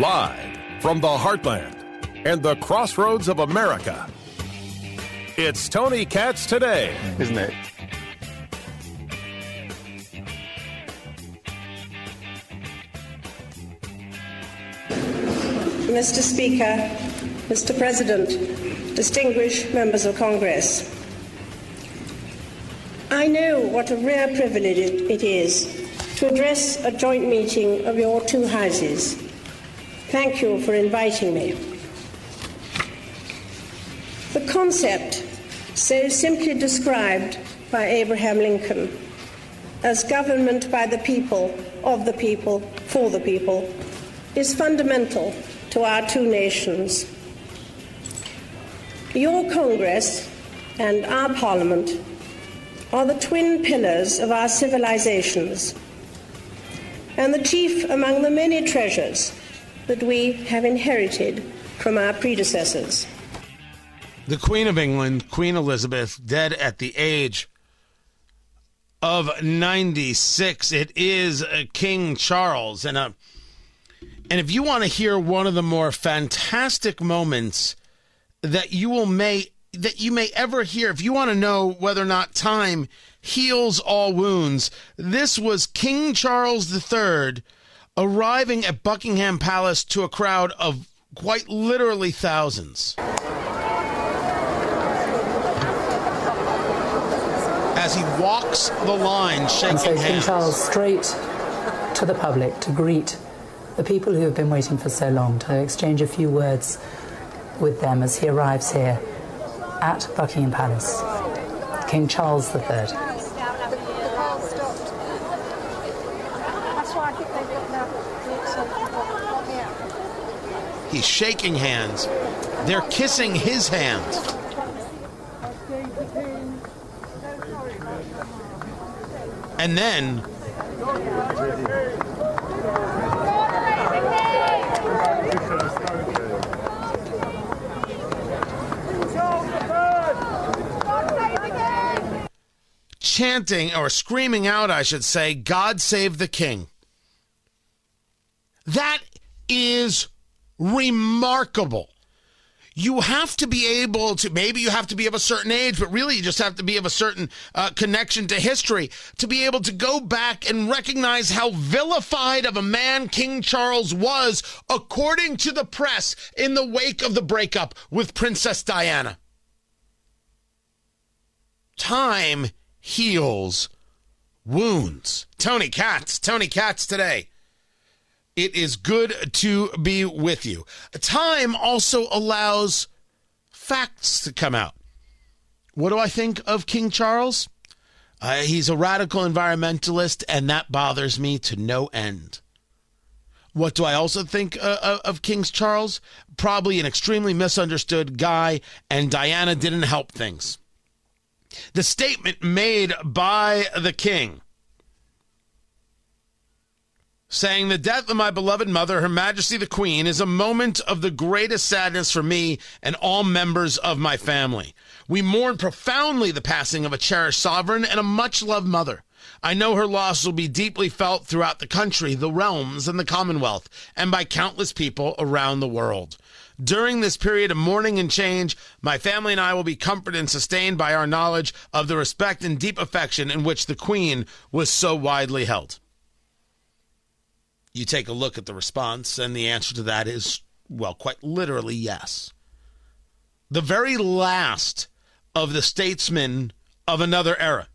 Live from the heartland and the crossroads of America. It's Tony Katz today. Isn't it? Mr. Speaker, Mr. President, distinguished members of Congress. I know what a rare privilege it is to address a joint meeting of your two houses. Thank you for inviting me. The concept, so simply described by Abraham Lincoln as government by the people, of the people, for the people, is fundamental to our two nations. Your Congress and our Parliament are the twin pillars of our civilizations and the chief among the many treasures that we have inherited from our predecessors. The Queen of England, Queen Elizabeth, dead at the age of 96. It is uh, King Charles. And, uh, and if you want to hear one of the more fantastic moments that you will may that you may ever hear, if you want to know whether or not time heals all wounds, this was King Charles III arriving at Buckingham Palace to a crowd of quite literally thousands. As he walks the line, shaking and so King hands. Charles straight to the public to greet the people who have been waiting for so long, to exchange a few words with them as he arrives here at Buckingham Palace. King Charles III. He's shaking hands. They're kissing his hands. And then chanting or screaming out, I should say, God save the king. That is remarkable. You have to be able to, maybe you have to be of a certain age, but really you just have to be of a certain uh, connection to history to be able to go back and recognize how vilified of a man King Charles was, according to the press, in the wake of the breakup with Princess Diana. Time heals wounds. Tony Katz, Tony Katz today. It is good to be with you. Time also allows facts to come out. What do I think of King Charles? Uh, he's a radical environmentalist, and that bothers me to no end. What do I also think uh, of King Charles? Probably an extremely misunderstood guy, and Diana didn't help things. The statement made by the king saying, The death of my beloved mother, Her Majesty the Queen, is a moment of the greatest sadness for me and all members of my family. We mourn profoundly the passing of a cherished sovereign and a much loved mother. I know her loss will be deeply felt throughout the country, the realms, and the Commonwealth, and by countless people around the world. During this period of mourning and change, my family and I will be comforted and sustained by our knowledge of the respect and deep affection in which the Queen was so widely held. You take a look at the response, and the answer to that is, well, quite literally, yes. The very last of the statesmen of another era.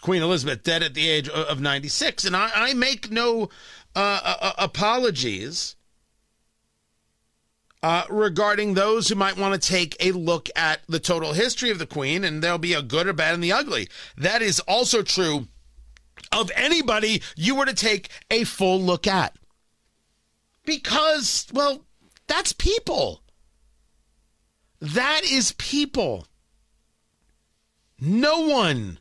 Queen Elizabeth dead at the age of 96. And I, I make no uh, uh, apologies uh, regarding those who might want to take a look at the total history of the Queen, and there'll be a good or bad and the ugly. That is also true of anybody you were to take a full look at. Because, well, that's people. That is people. No one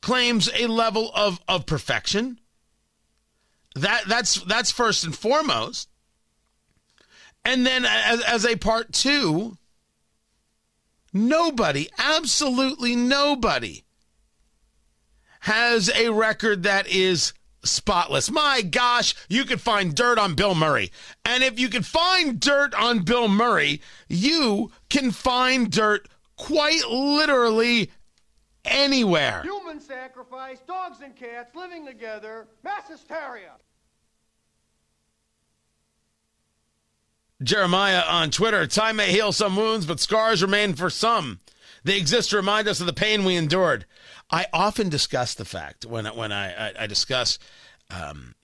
claims a level of, of perfection. That that's that's first and foremost. And then as, as a part two, nobody, absolutely nobody, has a record that is spotless. My gosh, you could find dirt on Bill Murray. And if you can find dirt on Bill Murray, you can find dirt quite literally anywhere. Human sacrifice, dogs and cats living together, mass hysteria. Jeremiah on Twitter Time may heal some wounds, but scars remain for some. They exist to remind us of the pain we endured. I often discuss the fact when when I, I, I discuss um,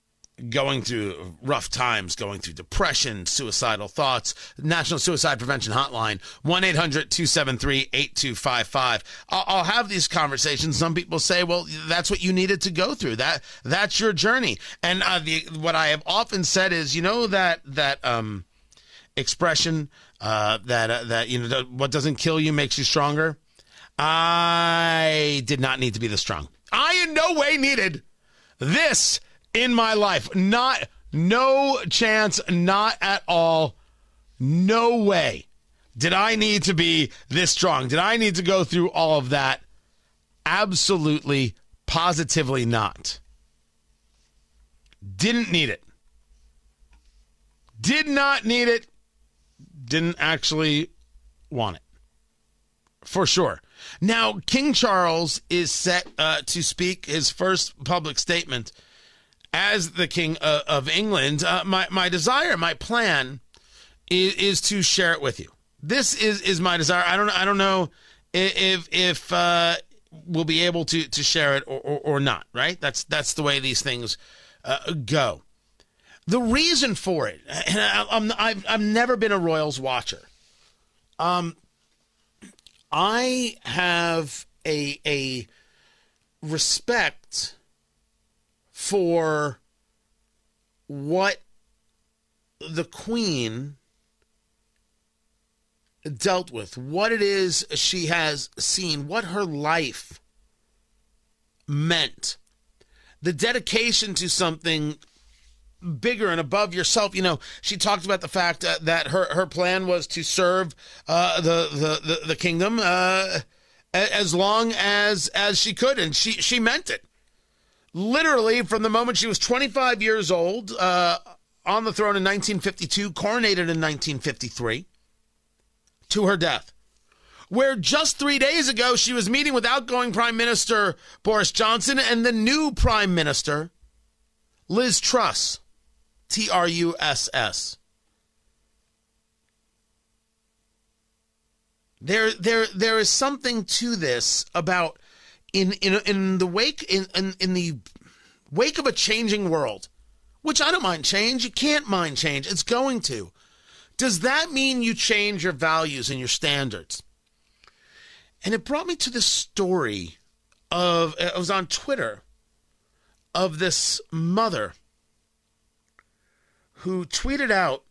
going through rough times, going through depression, suicidal thoughts, National Suicide Prevention Hotline, 1 800 273 8255. I'll have these conversations. Some people say, well, that's what you needed to go through. That That's your journey. And uh, the, what I have often said is, you know, that, that, um, expression uh, that uh, that you know what doesn't kill you makes you stronger. I did not need to be this strong. I in no way needed this in my life. Not no chance, not at all. No way did I need to be this strong. Did I need to go through all of that? Absolutely, positively not. Didn't need it. Did not need it didn't actually want it. For sure. Now, King Charles is set uh, to speak his first public statement as the King uh, of England. Uh, my, my desire, my plan is, is to share it with you. This is, is my desire. I don't I don't know if if uh, we'll be able to to share it or, or, or, not. Right? That's that's the way these things uh, go. The reason for it, and I, I've, I've never been a Royals watcher. Um, I have a a respect for what the Queen dealt with, what it is she has seen, what her life meant, the dedication to something bigger and above yourself. You know, she talked about the fact uh, that her her plan was to serve uh, the, the, the the kingdom uh, as long as as she could, and she she meant it. Literally, from the moment she was 25 years old, uh, on the throne in 1952, coronated in 1953, to her death. Where just three days ago she was meeting with outgoing Prime Minister Boris Johnson and the new Prime Minister, Liz Truss. T R U S S. There, there, there is something to this about in in in the wake in, in in the wake of a changing world, which I don't mind change. You can't mind change. It's going to. Does that mean you change your values and your standards? And it brought me to the story of it was on Twitter of this mother who tweeted out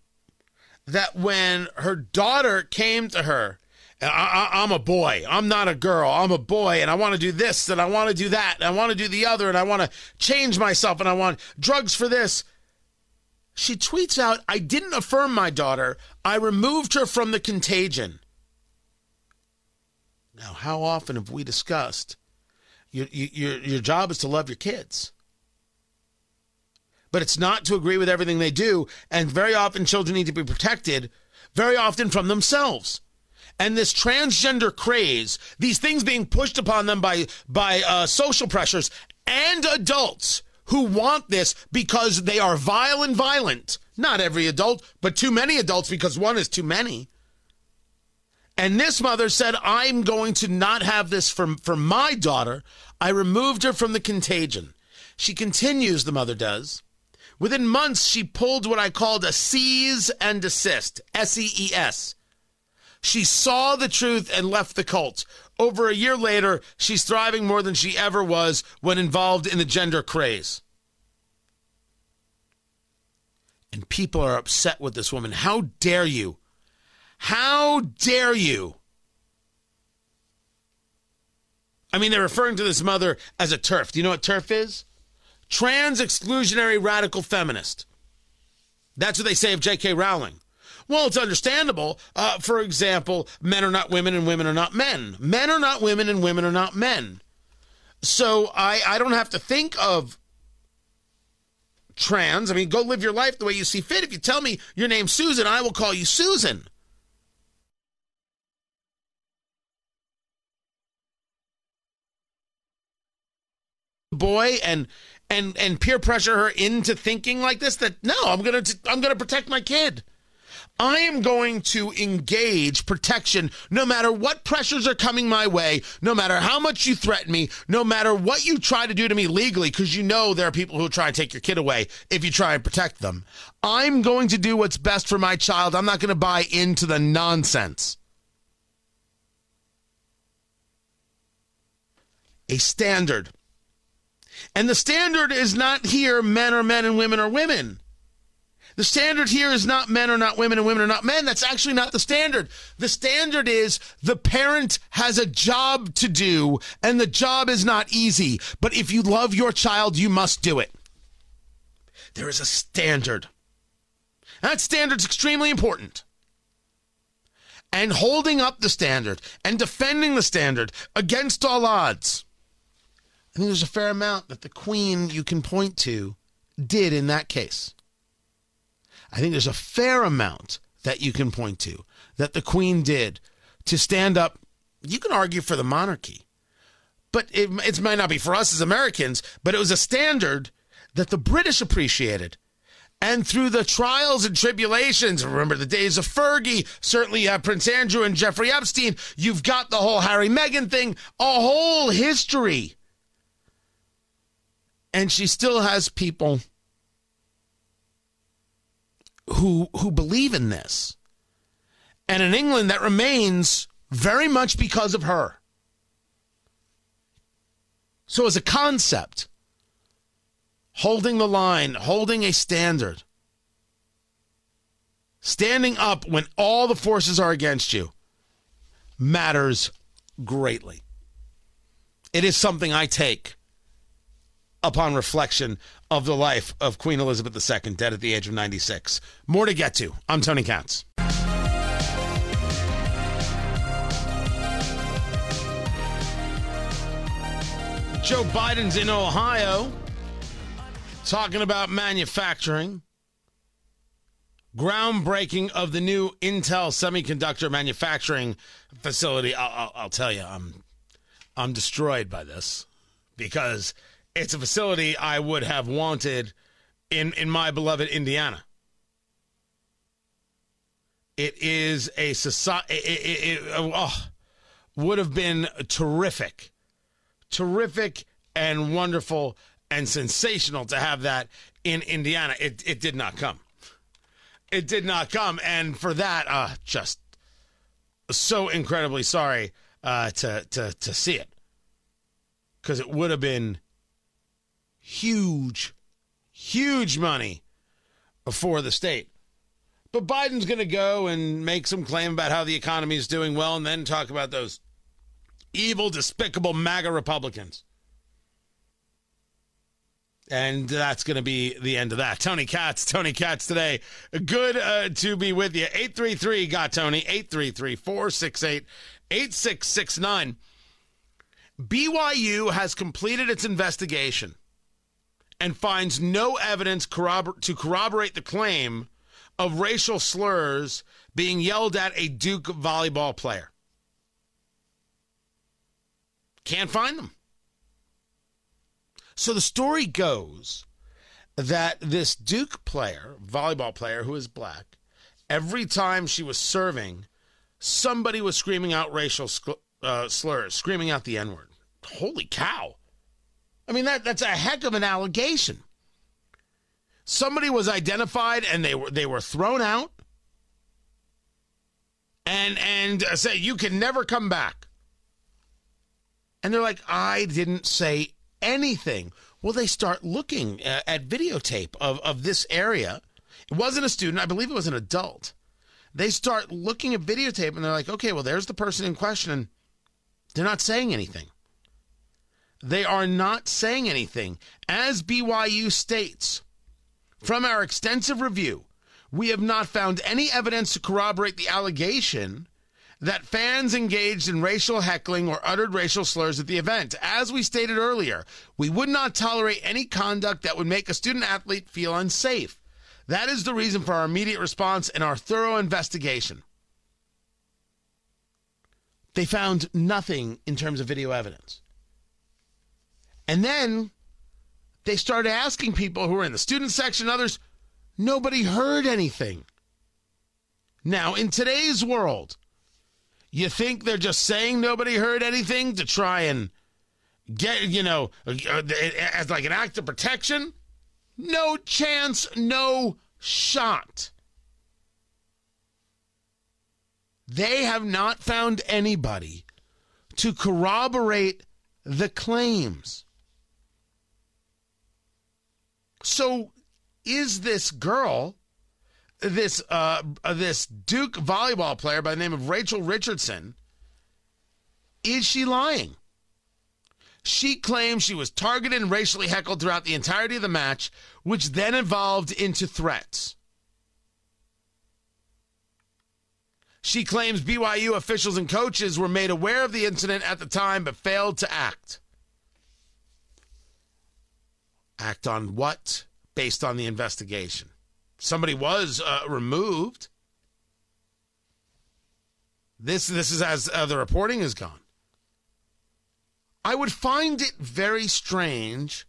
that when her daughter came to her, I, am a boy. I'm not a girl. I'm a boy, and I want to do this, and I want to do that, and I want to do the other, and I want to change myself, and I want drugs for this. She tweets out, I didn't affirm my daughter. I removed her from the contagion. Now, how often have we discussed your, your, your job is to love your kids? But it's not to agree with everything they do. And very often, children need to be protected, very often from themselves. And this transgender craze, these things being pushed upon them by by uh, social pressures and adults who want this because they are vile and violent. Not every adult, but too many adults because one is too many. And this mother said, I'm going to not have this for, for my daughter. I removed her from the contagion. She continues, the mother does. Within months, she pulled what I called a seize and desist, S E E S. She saw the truth and left the cult. Over a year later, she's thriving more than she ever was when involved in the gender craze. And people are upset with this woman. How dare you? How dare you? I mean, they're referring to this mother as a TERF. Do you know what TERF is? Trans exclusionary radical feminist. That's what they say of J.K. Rowling. Well, it's understandable. Uh, for example, men are not women and women are not men. Men are not women and women are not men. So I, I don't have to think of trans. I mean, go live your life the way you see fit. If you tell me your name's Susan, I will call you Susan. Boy, and and and peer pressure her into thinking like this. That no, I'm gonna I'm gonna protect my kid. I am going to engage protection no matter what pressures are coming my way, no matter how much you threaten me, no matter what you try to do to me legally, because you know there are people who try and take your kid away if you try and protect them. I'm going to do what's best for my child. I'm not going to buy into the nonsense. A standard. And the standard is not here men are men and women are women. The standard here is not men are not women and women are not men. That's actually not the standard. The standard is the parent has a job to do, and the job is not easy. But if you love your child, you must do it. There is a standard. And that standard's extremely important. And holding up the standard and defending the standard against all odds. I think there's a fair amount that the Queen you can point to did in that case. I think there's a fair amount that you can point to that the Queen did to stand up. You can argue for the monarchy, but it, it might not be for us as Americans, but it was a standard that the British appreciated. And through the trials and tribulations, remember the days of Fergie, certainly have Prince Andrew and Jeffrey Epstein, you've got the whole Harry Meghan thing, a whole history. And she still has people who who believe in this. And in England that remains very much because of her. So as a concept, holding the line, holding a standard, standing up when all the forces are against you matters greatly. It is something I take upon reflection of the life of Queen Elizabeth II, dead at the age of 96. More to get to. I'm Tony Katz. Joe Biden's in Ohio talking about manufacturing. Groundbreaking of the new Intel semiconductor manufacturing facility. I'll, I'll, I'll tell you, I'm I'm destroyed by this because it's a facility I would have wanted in in my beloved Indiana. It is a society. It, it, it oh, would have been terrific, terrific and wonderful and sensational to have that in Indiana. It it did not come. It did not come, and for that, uh, just so incredibly sorry uh, to to to see it because it would have been huge, huge money for the state. But Biden's going to go and make some claim about how the economy is doing well and then talk about those evil, despicable MAGA Republicans. And that's going to be the end of that. Tony Katz, Tony Katz today. Good uh, to be with you. 833 got Tony, 833 468 8669. BYU has completed its investigation and finds no evidence corrobor- to corroborate the claim of racial slurs being yelled at a Duke volleyball player. Can't find them. So the story goes that this Duke player, volleyball player who is black, every time she was serving, somebody was screaming out racial uh, slurs, screaming out the N word. Holy cow. I mean, that, that's a heck of an allegation. Somebody was identified and they were they were thrown out and and say you can never come back. And they're like, I didn't say anything. Well, they start looking uh, at videotape of, of this area. It wasn't a student, I believe it was an adult. They start looking at videotape and they're like, okay, well, there's the person in question. And they're not saying anything. They are not saying anything. As BYU states, from our extensive review, we have not found any evidence to corroborate the allegation, that fans engaged in racial heckling or uttered racial slurs at the event. As we stated earlier, we would not tolerate any conduct that would make a student athlete feel unsafe. That is the reason for our immediate response and our thorough investigation. They found nothing in terms of video evidence. And then they started asking people who were in the student section, others, nobody heard anything. Now, in today's world, you think they're just saying nobody heard anything to try and get, you know, uh, as like an act of protection? No chance, no shot. They have not found anybody to corroborate the claims. So, is this girl this uh, this Duke volleyball player by the name of Rachel Richardson is she lying? She claims she was targeted and racially heckled throughout the entirety of the match, which then evolved into threats. She claims BYU officials and coaches were made aware of the incident at the time but failed to act. Act on what? Based on the investigation somebody was uh, removed. This this is as uh, the reporting has gone. I would find it very strange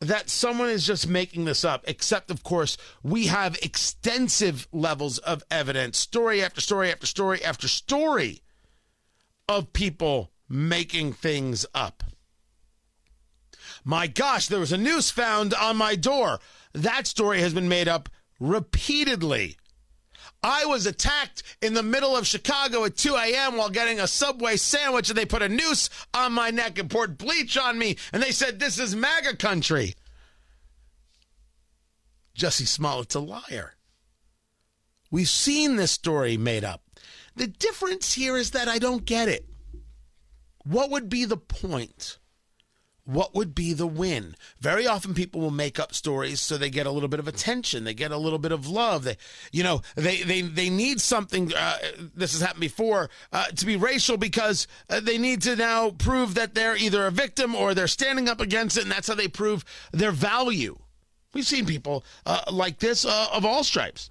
that someone is just making this up, except, of course, we have extensive levels of evidence, story after story after story after story of people making things up. My gosh, there was a noose found on my door. That story has been made up repeatedly. I was attacked in the middle of Chicago at 2 a.m. while getting a Subway sandwich, and they put a noose on my neck and poured bleach on me, and they said, This is MAGA country. Jussie Smollett's a liar. We've seen this story made up. The difference here is that I don't get it. What would be the point? What would be the win? Very often people will make up stories so they get a little bit of attention, they get a little bit of love. They, you know, they they they need something. Uh, this has happened before uh, to be racial because uh, they need to now prove that they're either a victim or they're standing up against it, and that's how they prove their value. We've seen people uh, like this uh, of all stripes.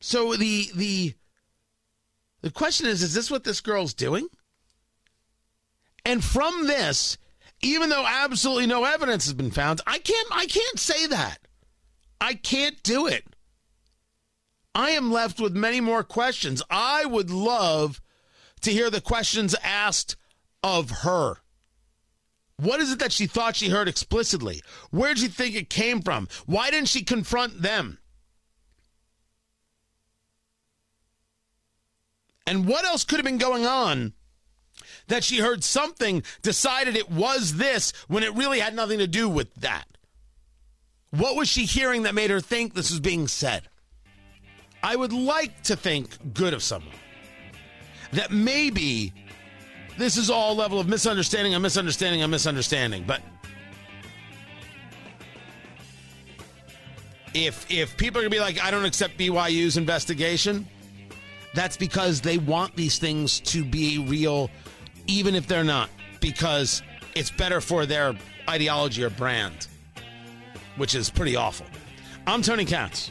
So the the the question is: Is this what this girl's doing? And from this, even though absolutely no evidence has been found, I can't I can't say that. I can't do it. I am left with many more questions. I would love to hear the questions asked of her. What is it that she thought she heard explicitly? Where did she think it came from? Why didn't she confront them? And what else could have been going on that she heard something, decided it was this when it really had nothing to do with that. What was she hearing that made her think this was being said? I would like to think good of someone. That maybe this is all level of misunderstanding, a misunderstanding, a misunderstanding. But if if people are gonna be like, I don't accept BYU's investigation, that's because they want these things to be real even if they're not, because it's better for their ideology or brand, which is pretty awful. I'm Tony Katz.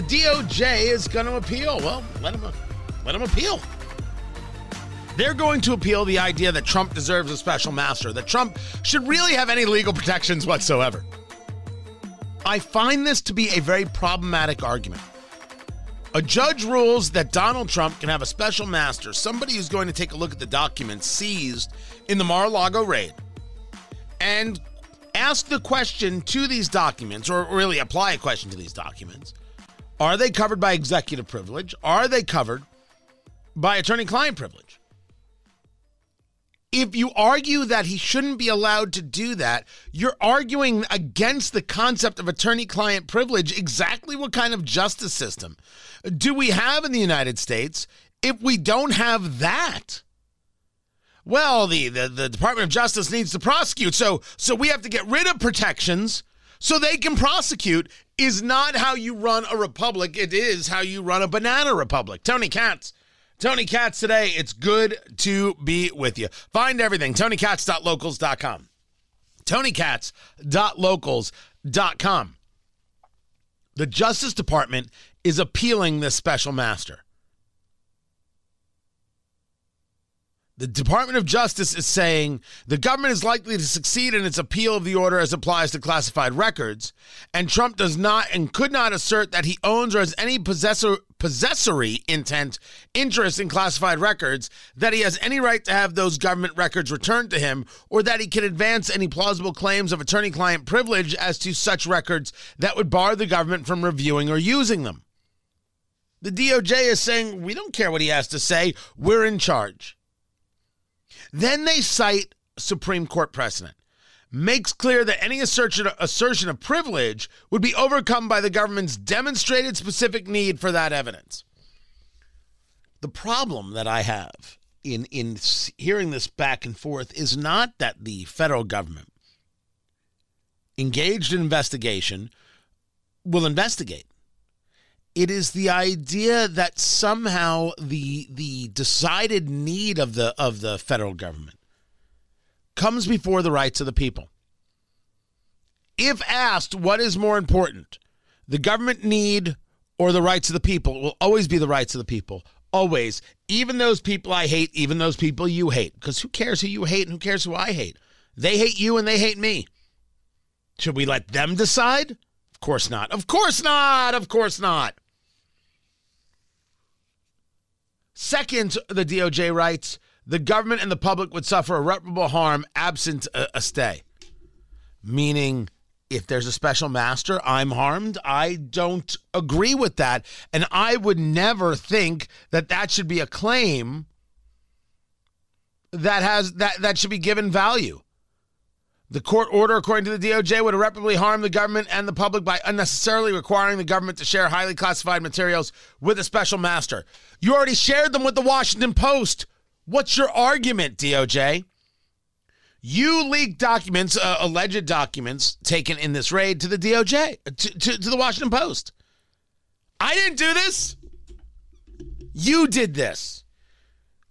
The DOJ is going to appeal. Well, let them let them appeal. They're going to appeal the idea that Trump deserves a special master, that Trump should really have any legal protections whatsoever. I find this to be a very problematic argument. A judge rules that Donald Trump can have a special master, somebody who's going to take a look at the documents seized in the Mar a Lago raid, and ask the question to these documents, or really apply a question to these documents Are they covered by executive privilege? Are they covered by attorney client privilege? If you argue that he shouldn't be allowed to do that, you're arguing against the concept of attorney client privilege. Exactly what kind of justice system do we have in the United States if we don't have that? Well, the, the, the Department of Justice needs to prosecute, so so we have to get rid of protections so they can prosecute is not how you run a republic. It is how you run a banana republic. Tony Katz. Tony Katz today. It's good to be with you. Find everything. TonyKatz.locals.com. TonyKatz.locals.com. The Justice Department is appealing this special master. The Department of Justice is saying the government is likely to succeed in its appeal of the order as applies to classified records, and Trump does not and could not assert that he owns or has any possessor, possessory intent, interest in classified records, that he has any right to have those government records returned to him, or that he can advance any plausible claims of attorney client privilege as to such records that would bar the government from reviewing or using them. The DOJ is saying, we don't care what he has to say, we're in charge. Then they cite Supreme Court precedent. Makes clear that any assertion, assertion of privilege would be overcome by the government's demonstrated specific need for that evidence. The problem that I have in, in hearing this back and forth is not that the federal government engaged in investigation will investigate. It is the idea that somehow the the decided need of the of the federal government comes before the rights of the people. If asked what is more important, the government need or the rights of the people, will always be the rights of the people. Always. Even those people I hate, even those people you hate. Because who cares who you hate and who cares who I hate? They hate you and they hate me. Should we let them decide? Of course not. Of course not. Of course not. Second, the DOJ writes the government and the public would suffer irreparable harm absent a, a stay. Meaning, if there's a special master, I'm harmed. I don't agree with that. And I would never think that that should be a claim that has that that should be given value. The court order, according to the DOJ, would irreparably harm the government and the public by unnecessarily requiring the government to share highly classified materials with a special master. You already shared them with the Washington Post. What's your argument, DOJ? You leaked documents, uh, alleged documents taken in this raid to the DOJ, to, to, to the Washington Post. I didn't do this. You did this.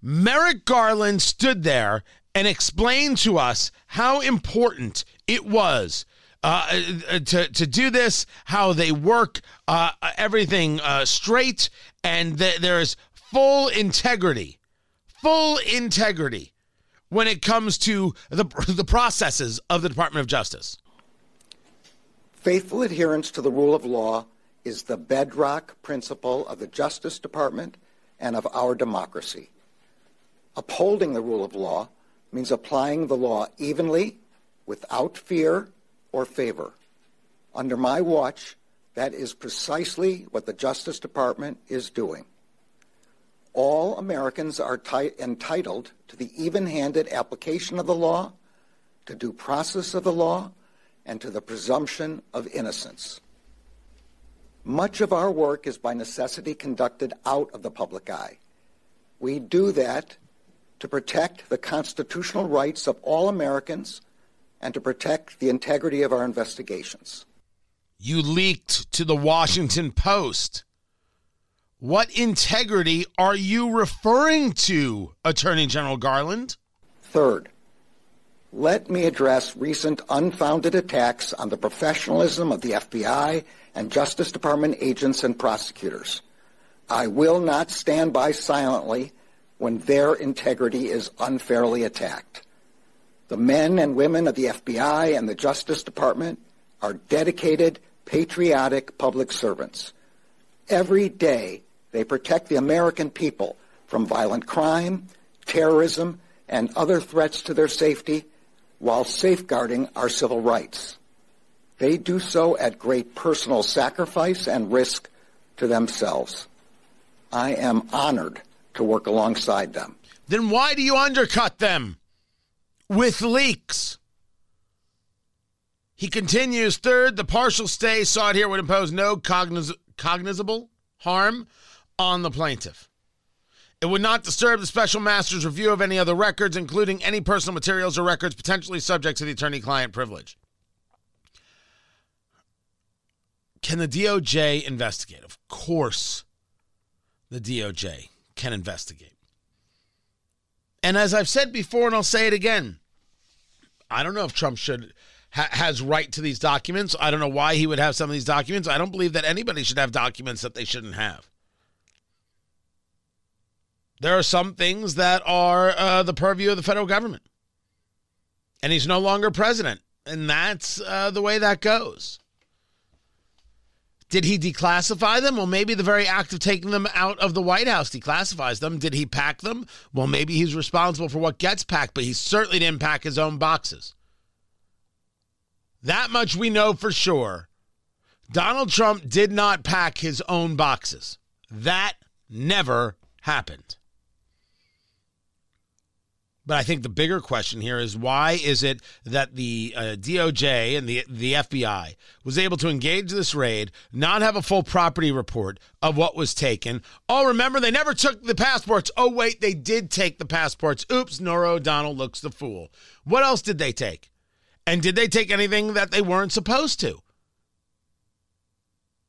Merrick Garland stood there and explain to us how important it was uh, uh, to to do this, how they work, uh, everything uh, straight, and th- there's full integrity, full integrity when it comes to the the processes of the Department of Justice. Faithful adherence to the rule of law is the bedrock principle of the Justice Department and of our democracy. Upholding the rule of law means applying the law evenly, without fear or favor. Under my watch, that is precisely what the Justice Department is doing. All Americans are t- entitled to the even handed application of the law, to due process of the law, and to the presumption of innocence. Much of our work is by necessity conducted out of the public eye. We do that to protect the constitutional rights of all Americans and to protect the integrity of our investigations. You leaked to the Washington Post. What integrity are you referring to, Attorney General Garland? Third, let me address recent unfounded attacks on the professionalism of the FBI and Justice Department agents and prosecutors. I will not stand by silently when their integrity is unfairly attacked. The men and women of the FBI and the Justice Department are dedicated, patriotic public servants. Every day, they protect the American people from violent crime, terrorism, and other threats to their safety while safeguarding our civil rights. They do so at great personal sacrifice and risk to themselves. I am honored to work alongside them. Then why do you undercut them with leaks? He continues, third, the partial stay sought here would impose no cogniz- cognizable harm on the plaintiff. It would not disturb the special master's review of any other records, including any personal materials or records potentially subject to the attorney client privilege. Can the DOJ investigate? Of course, the DOJ can investigate. And as I've said before, and I'll say it again, I don't know if Trump should ha- has right to these documents. I don't know why he would have some of these documents. I don't believe that anybody should have documents that they shouldn't have. There are some things that are uh, the purview of the federal government, and he's no longer president, and that's uh, the way that goes. Did he declassify them? Well, maybe the very act of taking them out of the White House declassifies them. Did he pack them? Well, maybe he's responsible for what gets packed, but he certainly didn't pack his own boxes. That much we know for sure. Donald Trump did not pack his own boxes. That never happened. But I think the bigger question here is why is it that the uh, DOJ and the the FBI was able to engage this raid, not have a full property report of what was taken? Oh, remember they never took the passports. Oh, wait, they did take the passports. Oops, Norah O'Donnell looks the fool. What else did they take? And did they take anything that they weren't supposed to?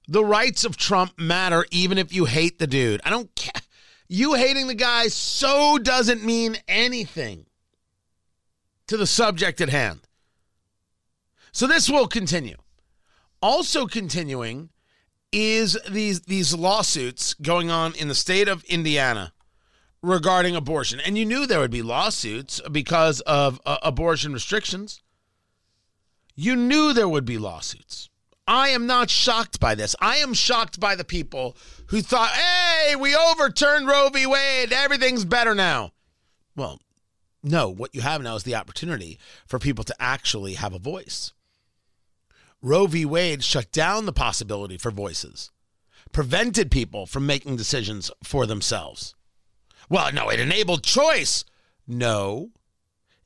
The rights of Trump matter even if you hate the dude. I don't care. You hating the guy so doesn't mean anything to the subject at hand. So this will continue. Also continuing is these these lawsuits going on in the state of Indiana regarding abortion. And you knew there would be lawsuits because of uh, abortion restrictions. You knew there would be lawsuits. I am not shocked by this. I am shocked by the people who thought, hey, we overturned Roe v. Wade. Everything's better now. Well, no, what you have now is the opportunity for people to actually have a voice. Roe v. Wade shut down the possibility for voices, prevented people from making decisions for themselves. Well, no, it enabled choice. No,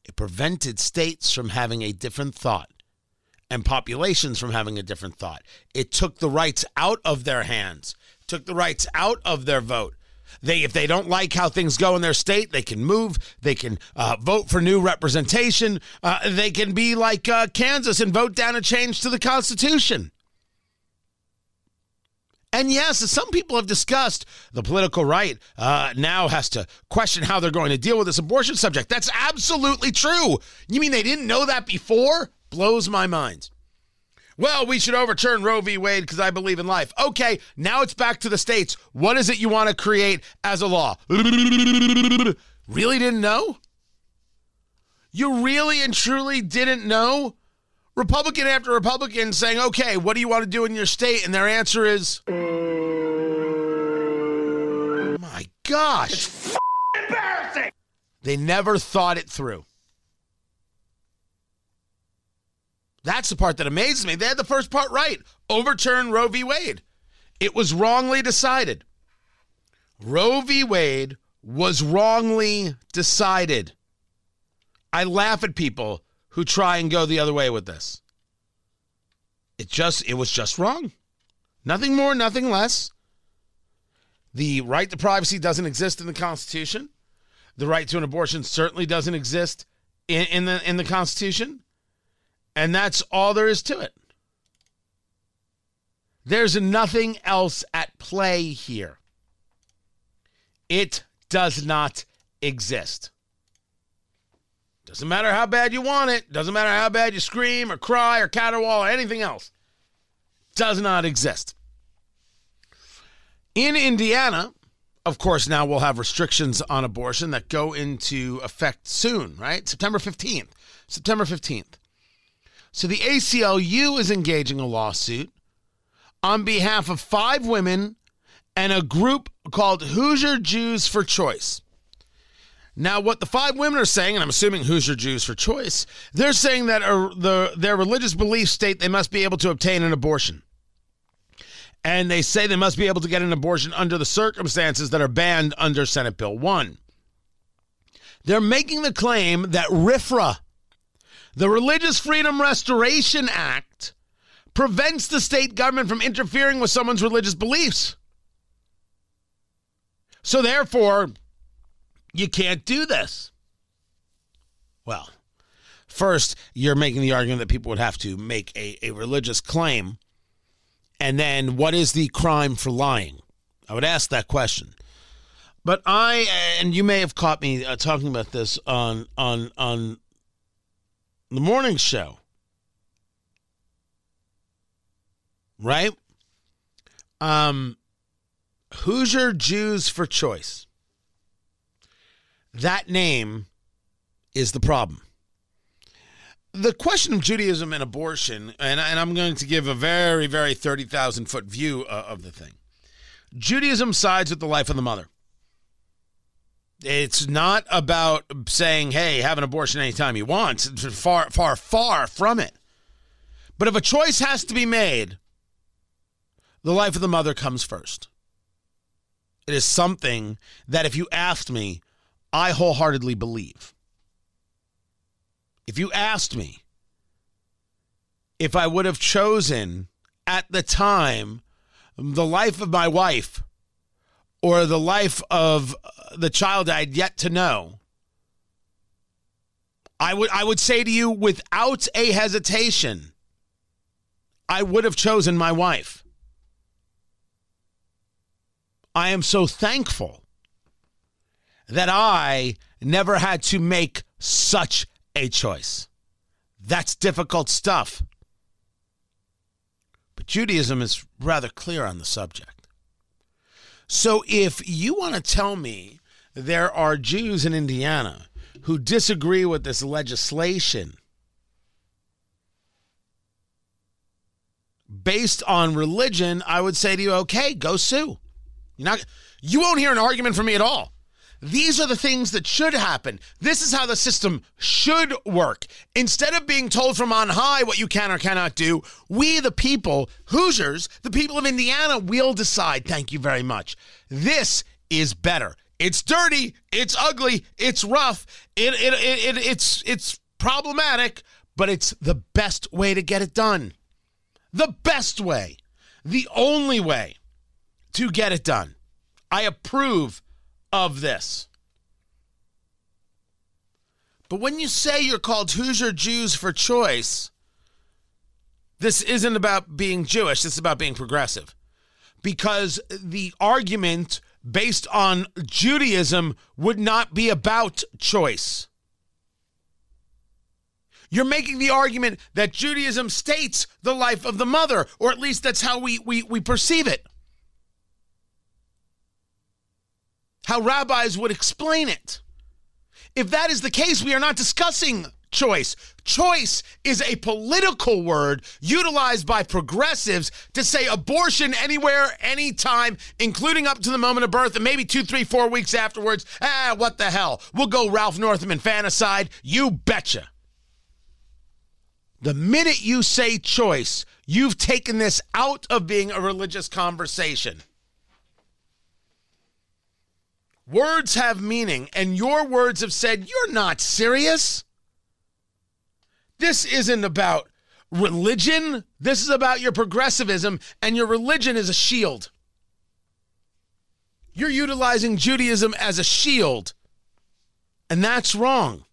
it prevented states from having a different thought and populations from having a different thought. It took the rights out of their hands, took the rights out of their vote. They, if they don't like how things go in their state, they can move. They can uh, vote for new representation. Uh, they can be like uh, Kansas and vote down a change to the Constitution. And yes, as some people have discussed, the political right uh, now has to question how they're going to deal with this abortion subject. That's absolutely true. You mean they didn't know that before? Blows my mind. Well, we should overturn Roe v. Wade because I believe in life. Okay, now it's back to the states. What is it you want to create as a law? Really didn't know? You really and truly didn't know? Republican after Republican saying, okay, what do you want to do in your state? And their answer is, my gosh. It's embarrassing. They never thought it through. That's the part that amazes me. They had the first part right. Overturn Roe v. Wade. It was wrongly decided. Roe v. Wade was wrongly decided. I laugh at people who try and go the other way with this. It just it was just wrong. Nothing more, nothing less. The right to privacy doesn't exist in the Constitution. The right to an abortion certainly doesn't exist in, in the in the Constitution. And that's all there is to it. There's nothing else at play here. It does not exist. Doesn't matter how bad you want it, doesn't matter how bad you scream or cry or caterwaul or anything else. Does not exist. In Indiana, of course, now we'll have restrictions on abortion that go into effect soon, right? September 15th. September 15th. So the ACLU is engaging a lawsuit on behalf of five women and a group called Hoosier Jews for Choice. Now, what the five women are saying, and I'm assuming Hoosier Jews for Choice, they're saying that uh, the, their religious beliefs state they must be able to obtain an abortion. And they say they must be able to get an abortion under the circumstances that are banned under Senate Bill 1. They're making the claim that RFRA, the Religious Freedom Restoration Act, prevents the state government from interfering with someone's religious beliefs. So, therefore, you can't do this. Well, first, you're making the argument that people would have to make a, a religious claim. And then, what is the crime for lying? I would ask that question. But I, and you may have caught me uh, talking about this on on on the morning show, right? Um, Hoosier Jews for Choice. That name is the problem. The question of Judaism and abortion, and, and I'm going to give a very, very 30,000 foot view uh, of the thing. Judaism sides with the life of the mother. It's not about saying, hey, have an abortion anytime you want. It's far, far, far from it. But if a choice has to be made, the life of the mother comes first. It is something that, if you asked me, I wholeheartedly believe. If you asked me if I would have chosen at the time the life of my wife or the life of the child I'd yet to know, I would I would say to you without a hesitation, I would have chosen my wife. I am so thankful that I never had to make such a choice. That's difficult stuff. But Judaism is rather clear on the subject. So if you want to tell me there are Jews in Indiana who disagree with this legislation based on religion, I would say to you, okay, go sue. You're not you won't hear an argument from me at all. These are the things that should happen. This is how the system should work. Instead of being told from on high what you can or cannot do, we, the people, Hoosiers, the people of Indiana, will decide. Thank you very much. This is better. It's dirty. It's ugly. It's rough. It, it, it, it, it's, it's problematic, but it's the best way to get it done. The best way. The only way to get it done. I approve of this. But when you say you're called Hoosier Jews for choice, this isn't about being Jewish, this is about being progressive. Because the argument based on Judaism would not be about choice. You're making the argument that Judaism states the life of the mother, or at least that's how we, we, we perceive it. how rabbis would explain it. If that is the case, we are not discussing choice. Choice is a political word utilized by progressives to say abortion anywhere, anytime, including up to the moment of birth and maybe two, three, four weeks afterwards. Ah, what the hell? We'll go Ralph Northam infanticide. You betcha. The minute you say choice, you've taken this out of being a religious conversation. Words have meaning, and your words have said, You're not serious. This isn't about religion. This is about your progressivism, and your religion is a shield. You're utilizing Judaism as a shield, and that's wrong.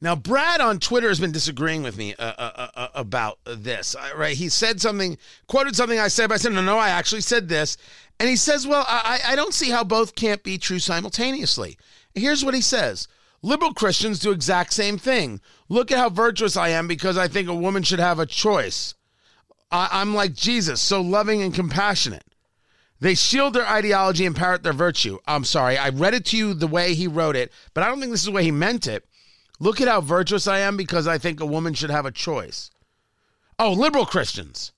Now, Brad on Twitter has been disagreeing with me uh, uh, uh, uh about this. Right? He said something, quoted something I said, but I said, no, no, I actually said this. And he says, Well, I, I don't see how both can't be true simultaneously. Here's what he says Liberal Christians do exact same thing. Look at how virtuous I am because I think a woman should have a choice. I, I'm like Jesus, so loving and compassionate. They shield their ideology and parrot their virtue. I'm sorry, I read it to you the way he wrote it, but I don't think this is the way he meant it. Look at how virtuous I am because I think a woman should have a choice. Oh, liberal Christians.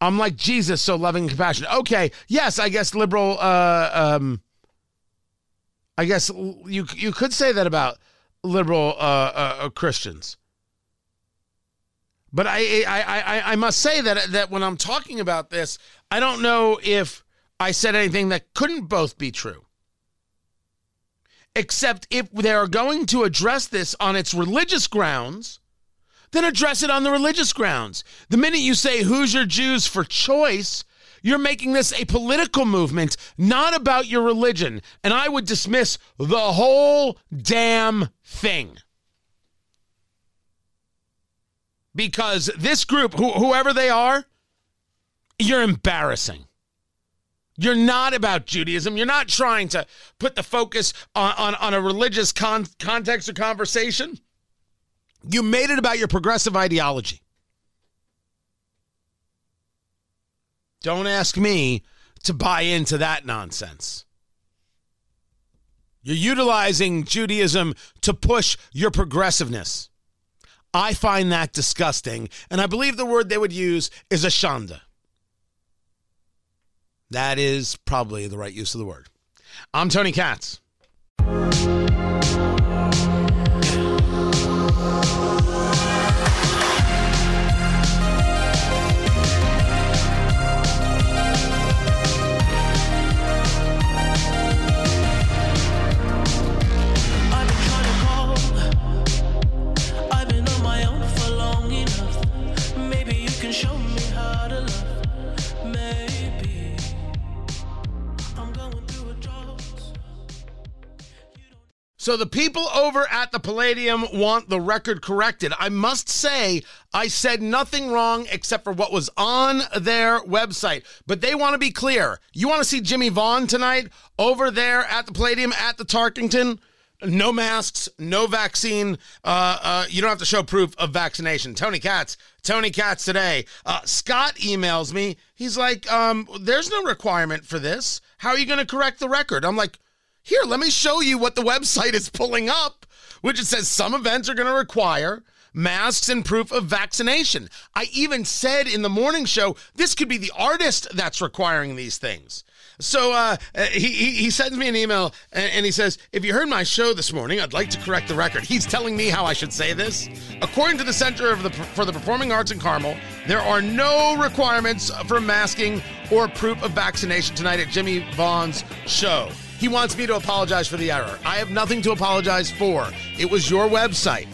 I'm like Jesus, so loving and compassionate. Okay, yes, I guess liberal. Uh, um, I guess you you could say that about liberal uh, uh, uh, Christians. But I, I, I, I must say that that when I'm talking about this, I don't know if I said anything that couldn't both be true. Except if they are going to address this on its religious grounds, then address it on the religious grounds. The minute you say Hoosier Jews for choice, you're making this a political movement, not about your religion. And I would dismiss the whole damn thing. Because this group, wh- whoever they are, you're embarrassing. You're not about Judaism. You're not trying to put the focus on, on, on a religious con- context or conversation. You made it about your progressive ideology. Don't ask me to buy into that nonsense. You're utilizing Judaism to push your progressiveness. I find that disgusting, and I believe the word they would use is a shanda. That is probably the right use of the word. I'm Tony Katz. So the people over at the Palladium want the record corrected. I must say, I said nothing wrong except for what was on their website. But they want to be clear. You want to see Jimmie Vaughan tonight over there at the Palladium at the Tarkington? No masks, no vaccine. Uh, uh, you don't have to show proof of vaccination. Tony Katz, Tony Katz today. Uh, Scott emails me. He's like, um, "There's no requirement for this. How are you going to correct the record?" I'm like, here, let me show you what the website is pulling up, which it says some events are going to require masks and proof of vaccination. I even said in the morning show, this could be the artist that's requiring these things. So uh, he, he, sends me an email and, he says, If you heard my show this morning, I'd like to correct the record. He's telling me how I should say this. According to the Center the, for the Performing Arts in Carmel, there are no requirements for masking or proof of vaccination tonight at Jimmie Vaughan's show. He wants me to apologize for the error. I have nothing to apologize for. It was your website.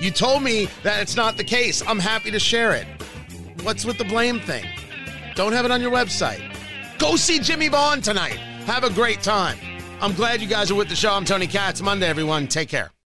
You told me that it's not the case. I'm happy to share it. What's with the blame thing? Don't have it on your website. Go see Jimmie Vaughan tonight. Have a great time. I'm glad you guys are with the show. I'm Tony Katz. Monday, everyone. Take care.